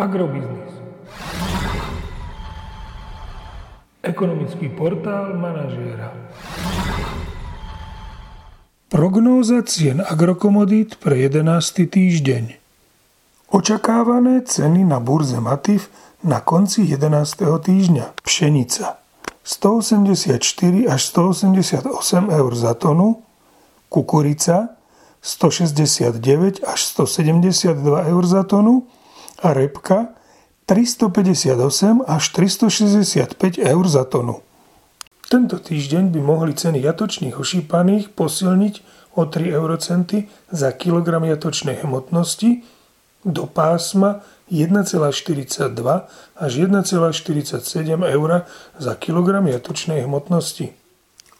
Agrobiznis. Ekonomický portál manažéra. Prognóza cien agrokomodít pre 11. týždeň. Očakávané ceny na burze Matif na konci 11. týždňa. Pšenica 184 až 188 eur za tonu, kukurica 169 až 172 eur za tonu a repka 358 až 365 eur za tonu. Tento týždeň by mohli ceny jatočných ošípaných posilniť o 3 eurocenty za kilogram jatočnej hmotnosti do pásma 1,42 až 1,47 eur za kilogram jatočnej hmotnosti.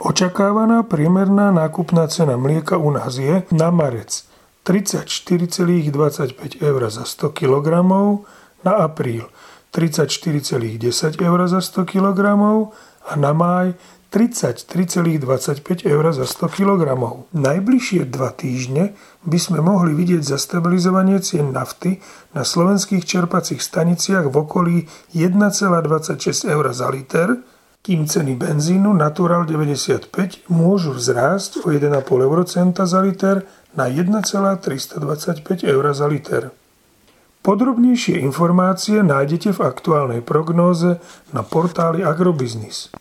Očakávaná priemerná nákupná cena mlieka u nás je na marec 34,25 eur za 100 kg, na apríl 34,10 eur za 100 kg a na máj 33,25 eur za 100 kg. Najbližšie dva týždne by sme mohli vidieť zastabilizovanie cien nafty na slovenských čerpacích staniciach v okolí 1,26 eur za liter, kým ceny benzínu Natural 95 môžu vzrásť o 1,5 eurocenta za liter na 1,325 eur za liter. Podrobnejšie informácie nájdete v aktuálnej prognóze na portáli Agrobiznis.